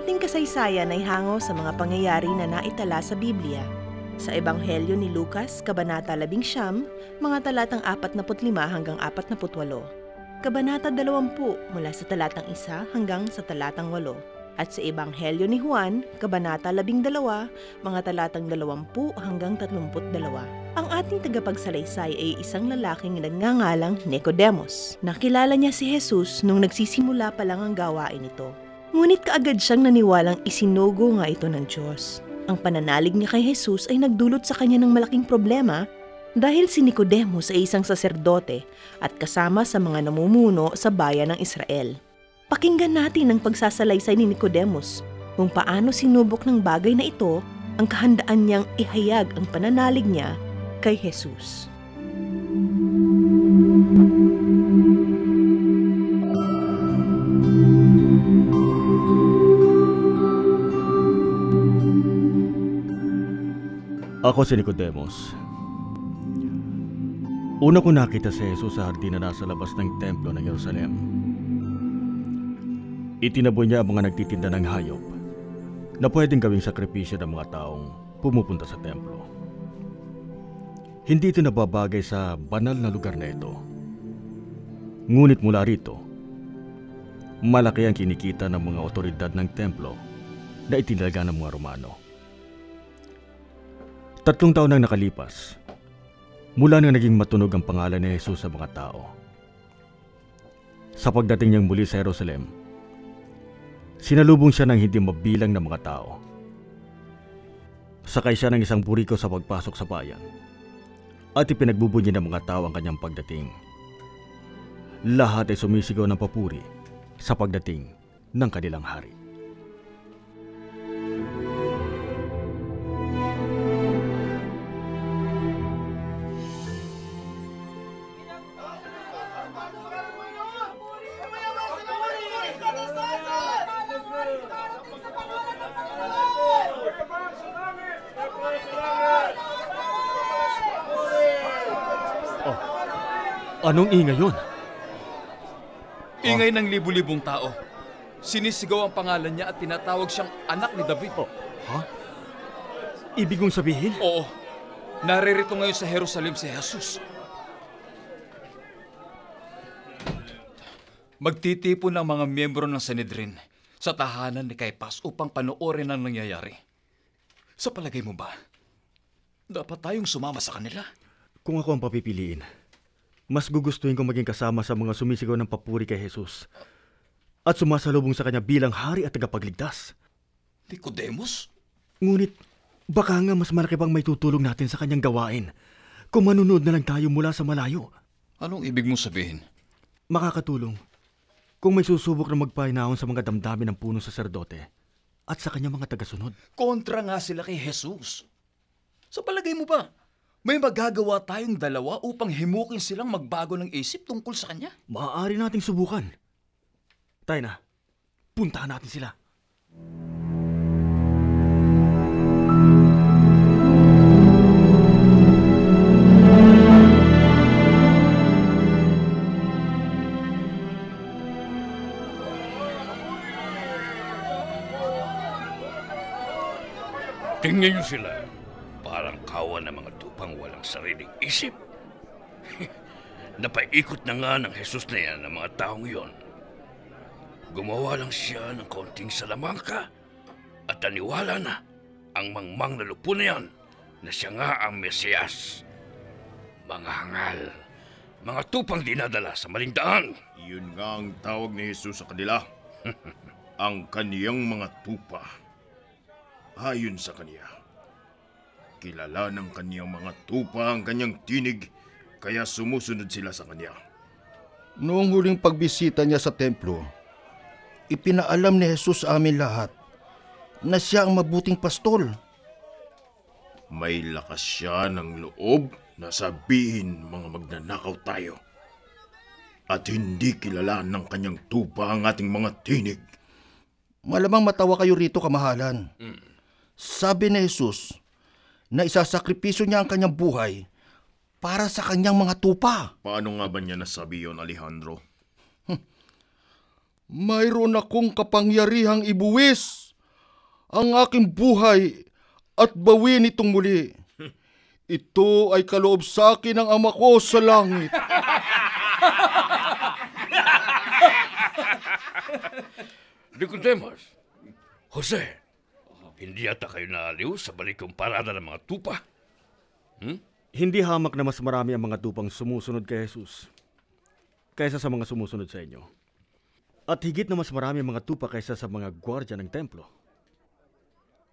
ating kasaysayan ay hango sa mga pangyayari na naitala sa Biblia. Sa Ebanghelyo ni Lucas, Kabanata 11, mga talatang 45 hanggang 48. Kabanata 20 mula sa talatang 1 hanggang sa talatang 8. At sa Ebanghelyo ni Juan, Kabanata 12, mga talatang 20 hanggang 32. Ang ating tagapagsalaysay ay isang lalaking nagngangalang Nicodemus. Nakilala niya si Jesus nung nagsisimula pa lang ang gawain ito. Ngunit kaagad siyang naniwalang isinugo nga ito ng Diyos. Ang pananalig niya kay Jesus ay nagdulot sa kanya ng malaking problema dahil si Nicodemus ay isang saserdote at kasama sa mga namumuno sa bayan ng Israel. Pakinggan natin ang pagsasalaysay ni Nicodemus kung paano sinubok ng bagay na ito ang kahandaan niyang ihayag ang pananalig niya kay Jesus. Ako si Nicodemus. Una ko nakita si Jesus sa hardin na nasa labas ng templo ng Jerusalem. Itinaboy niya ang mga nagtitinda ng hayop na pwedeng gawing sakripisyo ng mga taong pumupunta sa templo. Hindi ito nababagay sa banal na lugar na ito. Ngunit mula rito, malaki ang kinikita ng mga otoridad ng templo na itinaga ng mga Romano. Tatlong taon nang nakalipas, mula nang naging matunog ang pangalan ni Jesus sa mga tao. Sa pagdating niyang muli sa Jerusalem, sinalubong siya ng hindi mabilang na mga tao. Sakay siya ng isang buriko sa pagpasok sa bayan at ipinagbubunyi ng mga tao ang kanyang pagdating. Lahat ay sumisigaw ng papuri sa pagdating ng kanilang hari. Anong ingay yun? Ingay ng libu-libong tao. Sinisigaw ang pangalan niya at tinatawag siyang anak ni David. Oh, ha? Ibig kong sabihin? Oo. Naririto ngayon sa Jerusalem si Jesus. Magtitipon ng mga miyembro ng Sanedrin sa tahanan ni Caipas upang panoorin ang nangyayari. Sa palagay mo ba, dapat tayong sumama sa kanila? Kung ako ang papipiliin, mas gugustuhin kong maging kasama sa mga sumisigaw ng papuri kay Jesus at sumasalubong sa kanya bilang hari at tagapagligtas. Nicodemus? Ngunit baka nga mas malaki pang may tutulong natin sa kanyang gawain kung manunod na lang tayo mula sa malayo. Anong ibig mo sabihin? Makakatulong kung may susubok na magpahinahon sa mga damdamin ng puno saserdote at sa kanyang mga tagasunod. Kontra nga sila kay Jesus. Sa palagay mo ba, may magagawa tayong dalawa upang himukin silang magbago ng isip tungkol sa kanya? Maaari nating subukan. Tayo na, puntahan natin sila. Tingnan niyo sila. Sariling isip. Napaikot na nga ng Jesus na yan ng mga taong yon. Gumawa lang siya ng kaunting salamangka at naniwala na ang mangmang na lupo na yan na siya nga ang Mesiyas. Mga hangal, mga tupang dinadala sa malindaan. Yun nga ang tawag ni Jesus sa kanila. ang kaniyang mga tupa. Ayon sa kaniya, kilala ng kaniyang mga tupa ang kanyang tinig Kaya sumusunod sila sa kanya. Noong huling pagbisita niya sa templo, ipinaalam ni Jesus sa amin lahat na siya ang mabuting pastol. May lakas siya ng loob na sabihin mga magnanakaw tayo. At hindi kilala ng kanyang tupa ang ating mga tinig. Malamang matawa kayo rito kamahalan. Sabi ni Jesus na isasakripisyo niya ang kanyang buhay para sa kanyang mga tupa. Paano nga ba niya nasabi yon Alejandro? Mayroon akong kapangyarihang ibuwis ang aking buhay at bawin itong muli. Ito ay kaloob sa akin ng ama ko sa langit. Nicodemus, Jose, hindi yata kayo naaliw sa balik kong parada ng mga tupa. Hindi hamak na mas marami ang mga tupang sumusunod kay Jesus kaysa sa mga sumusunod sa inyo. At higit na mas marami ang mga tupa kaysa sa mga gwardya ng templo.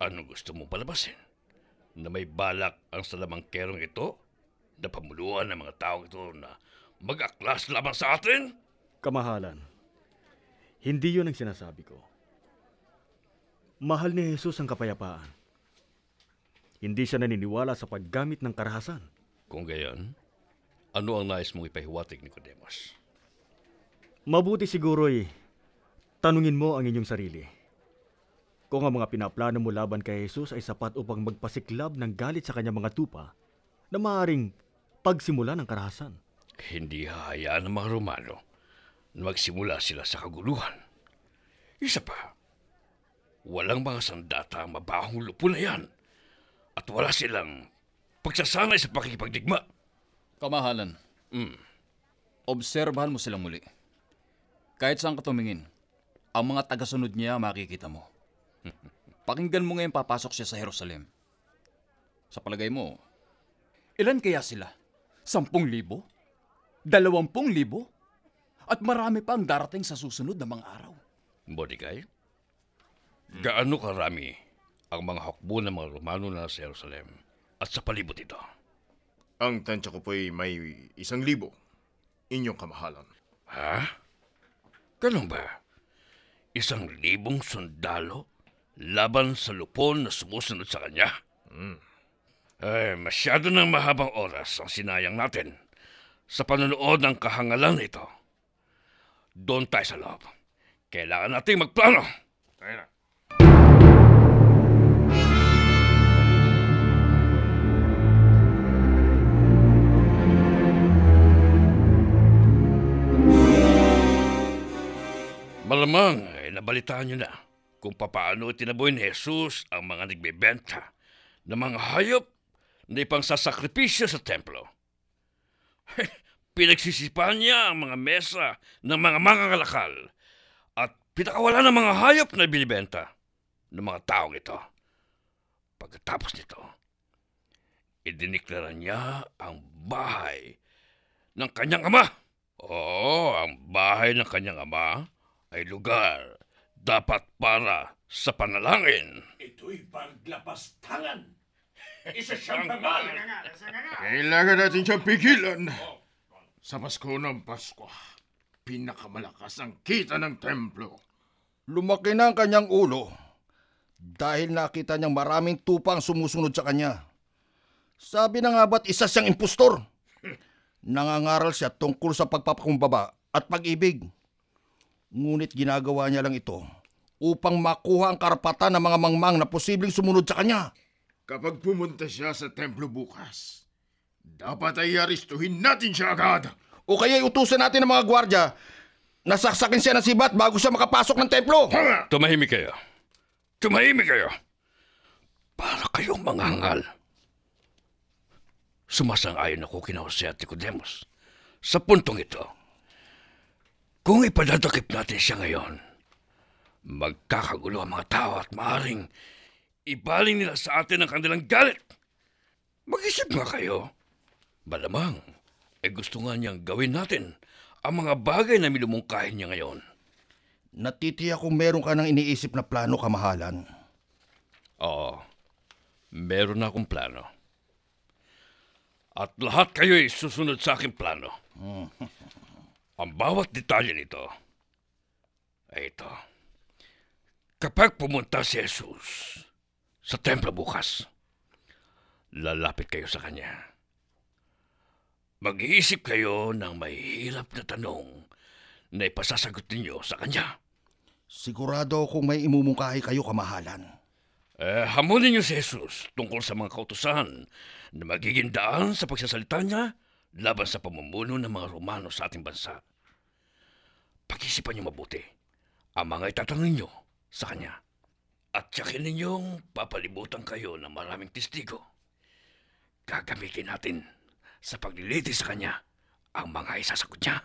Ano gusto mong palabasin? Na may balak ang salamangkerong ito na pamuluan ng mga tao ito na mag-aklas laban sa atin? Kamahalan, hindi yun ang sinasabi ko. Mahal ni Jesus ang kapayapaan. Hindi siya naniniwala sa paggamit ng karahasan. Kung gayon, ano ang nais mong ipahiwatig, Nicodemus? Mabuti siguro'y tanungin mo ang inyong sarili. Kung ang mga pinaplano mo laban kay Jesus ay sapat upang magpasiklab ng galit sa kanyang mga tupa na maaaring pagsimula ng karahasan. Hindi hahayaan ng mga Romano na magsimula sila sa kaguluhan. Isa pa, walang mga sandata ang mabahong lupo na yan at wala silang pagsasanay sa pakikipagdigma. Kamahalan, Mm. obserbahan mo silang muli. Kahit saan ka tumingin, ang mga tagasunod niya makikita mo. Pakinggan mo ngayon papasok siya sa Jerusalem. Sa palagay mo, ilan kaya sila? Sampung libo? Dalawampung libo? At marami pa ang darating sa susunod na mga araw. Bodikay, gaano karami ang mga hukbo ng mga Romano na sa Jerusalem at sa palibot ito? Ang tansya ko po'y may isang libo. Inyong kamahalan. Ha? Ganun ba? Isang libong sundalo laban sa lupon na sumusunod sa kanya? Ay, masyado ng mahabang oras ang sinayang natin sa panonood ng kahangalan nito. Doon tayo sa loob. Kailangan nating magplano. Tayo na. Malamang ay nabalitaan nyo na kung papaano tinaboy ni Jesus ang mga nagbebenta ng mga hayop na ipangsasakripisyo sa templo. Pinagsisipan niya ang mga mesa ng mga mangangalakal at pinakawala ng mga hayop na binibenta ng mga taong ito. Pagkatapos nito, idiniklara niya ang bahay ng kanyang ama. Oo, ang bahay ng kanyang ama ay lugar dapat para sa panalangin. Ito'y paglapastangan. Isa siyang bangal. Kailangan natin siyang pigilan. Sa Pasko ng Pasko, pinakamalakas ang kita ng templo. Lumaki na ang kanyang ulo dahil nakita niyang maraming tupang sumusunod sa kanya. Sabi na nga ba't isa siyang impostor? Nangangaral siya tungkol sa pagpapakumbaba at pag-ibig. Ngunit ginagawa niya lang ito upang makuha ang karapatan ng mga mangmang na posibleng sumunod sa kanya. Kapag pumunta siya sa templo bukas, dapat ay aristuhin natin siya agad. O kaya utusan natin ng mga gwardya na saksakin siya ng sibat bago siya makapasok ng templo. Tama! Tumahimik kayo. Tumahimik kayo. Para kayong mangangal. Sumasang-ayon ako kina Jose at Nicodemus sa puntong ito. Kung ipadadakip natin siya ngayon, magkakagulo ang mga tao at maaaring ibaling nila sa atin ang kanilang galit. Mag-isip nga kayo. Malamang, eh gusto nga niyang gawin natin ang mga bagay na minumungkahin niya ngayon. Natitiya kung meron ka ng iniisip na plano kamahalan. Oo, meron na akong plano. At lahat kayo'y susunod sa aking plano. Ang bawat detalye nito ay ito. Kapag pumunta si Jesus sa templo bukas, lalapit kayo sa kanya. Mag-iisip kayo ng may hirap na tanong na ipasasagot ninyo sa kanya. Sigurado kung may imumungkahi kayo kamahalan. Eh, hamunin niyo si Jesus tungkol sa mga kautusan na magiging daan sa pagsasalita niya laban sa pamumuno ng mga Romano sa ating bansa. Pag-isipan niyo mabuti ang mga itatanong niyo sa kanya. At tiyakin ninyong papalibutan kayo ng maraming testigo. Gagamitin natin sa pagliliti sa kanya ang mga isasagot niya.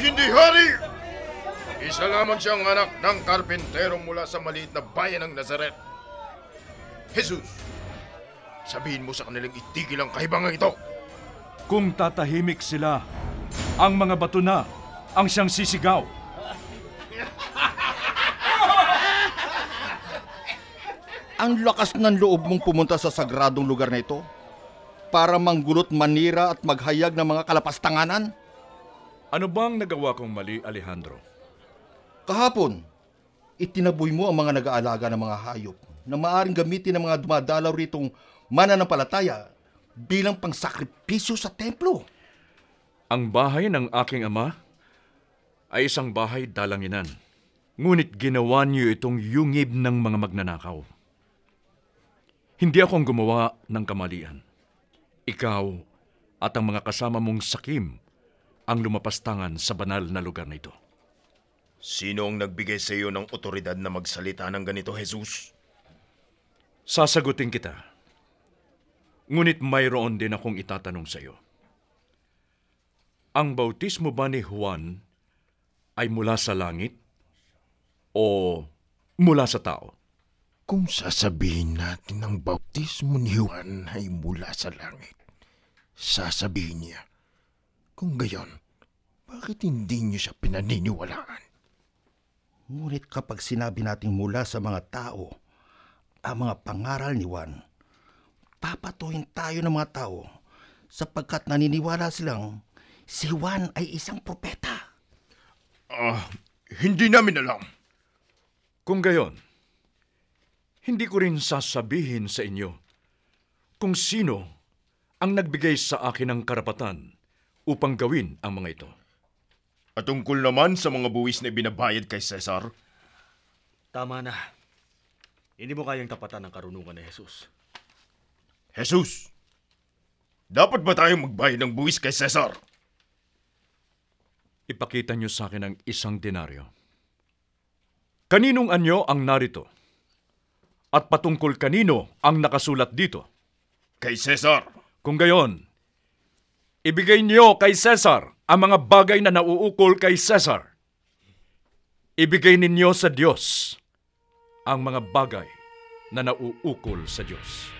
Hindi hari! Isa lamang siyang anak ng karpentero mula sa maliit na bayan ng Nazaret. Jesus, sabihin mo sa kanilang itigil ang kahibangan ito. Kung tatahimik sila, ang mga bato na ang siyang sisigaw. Ang lakas ng loob mong pumunta sa sagradong lugar na ito para manggulot manira at maghayag ng mga kalapastanganan. Ano bang nagawa kong mali, Alejandro? Kahapon, itinaboy mo ang mga nag-aalaga ng mga hayop na maaring gamitin ng mga dumadalaw ritong mananampalataya bilang pangsakripisyo sa templo. Ang bahay ng aking ama ay isang bahay dalanginan. Ngunit ginawa niyo itong yungib ng mga magnanakaw. Hindi ako ang gumawa ng kamalian. Ikaw at ang mga kasama mong sakim ang lumapastangan sa banal na lugar na ito. Sino ang nagbigay sa iyo ng otoridad na magsalita ng ganito, Jesus? Sasagutin kita. Ngunit mayroon din akong itatanong sa iyo. Ang bautismo ba ni Juan ay mula sa langit o mula sa tao? Kung sasabihin natin ang bautismo ni Juan ay mula sa langit, sasabihin niya, kung gayon, bakit hindi niyo siya pinaniniwalaan? Ngunit kapag sinabi nating mula sa mga tao ang mga pangaral ni Juan, papatuhin tayo ng mga tao sapagkat naniniwala silang si Juan ay isang propeta. Ah, hindi namin alam. Kung gayon, hindi ko rin sasabihin sa inyo kung sino ang nagbigay sa akin ng karapatan upang gawin ang mga ito. At tungkol naman sa mga buwis na binabayad kay Cesar, Tama na. Hindi mo kayang tapatan ng karunungan ni Jesus. Jesus, dapat ba tayong magbayad ng buwis kay Cesar? Ipakita niyo sa akin ang isang denaryo. Kaninong anyo ang narito? At patungkol kanino ang nakasulat dito? Kay Cesar. Kung gayon, ibigay niyo kay Cesar ang mga bagay na nauukol kay Cesar. Ibigay ninyo sa Diyos ang mga bagay na nauukol sa Diyos.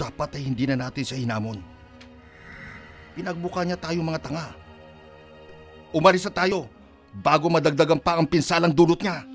Dapat ay hindi na natin siya hinamon. Pinagbuka niya tayo mga tanga. Umalis na tayo bago madagdagan pa ang pinsalang dulot niya.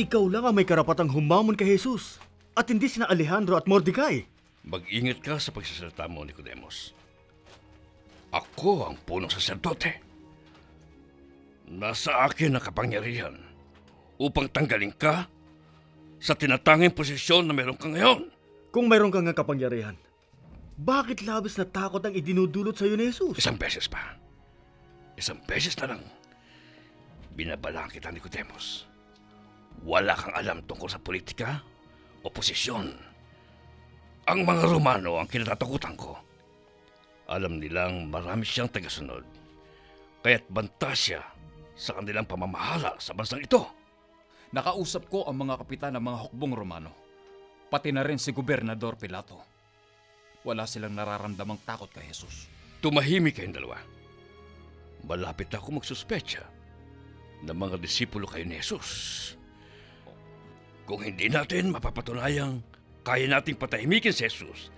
Ikaw lang ang may karapatang humamon kay Jesus at hindi sina Alejandro at Mordecai. Mag-ingat ka sa pagsasalita mo, Nicodemus. Ako ang punong saserdote. Nasa akin ang kapangyarihan upang tanggalin ka sa tinatanging posisyon na meron ka ngayon. Kung mayroon kang kapangyarihan, bakit labis na takot ang idinudulot sa iyo ni Jesus? Isang beses pa. Isang beses na lang Binabalaan kita, Nicodemus. Wala kang alam tungkol sa politika o posisyon. Ang mga Romano ang kinatatakutan ko. Alam nilang marami siyang tagasunod. Kaya't banta siya sa kanilang pamamahala sa bansang ito. Nakausap ko ang mga kapitan ng mga hukbong Romano. Pati na rin si Gobernador Pilato. Wala silang nararamdamang takot kay Jesus. Tumahimik kayong dalawa. Malapit na ako magsuspecha ng mga disipulo kayo ni Jesus. Kung hindi natin mapapatunayang kaya nating patahimikin si Jesus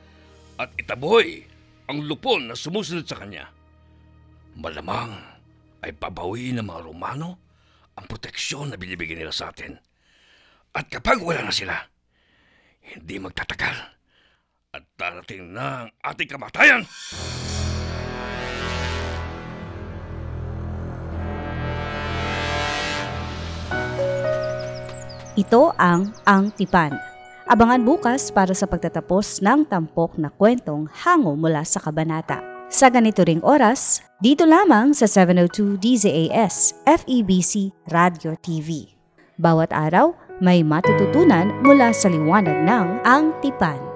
at itaboy ang lupon na sumusunod sa kanya, malamang ay babawiin ng mga Romano ang proteksyon na binibigyan nila sa atin. At kapag wala na sila, hindi magtatagal at darating na ang ating kamatayan. Ito ang Ang Tipan. Abangan bukas para sa pagtatapos ng tampok na kwentong hango mula sa kabanata. Sa ganito ring oras, dito lamang sa 702 DZAS FEBC Radio TV. Bawat araw, may matututunan mula sa liwanag ng Ang Tipan.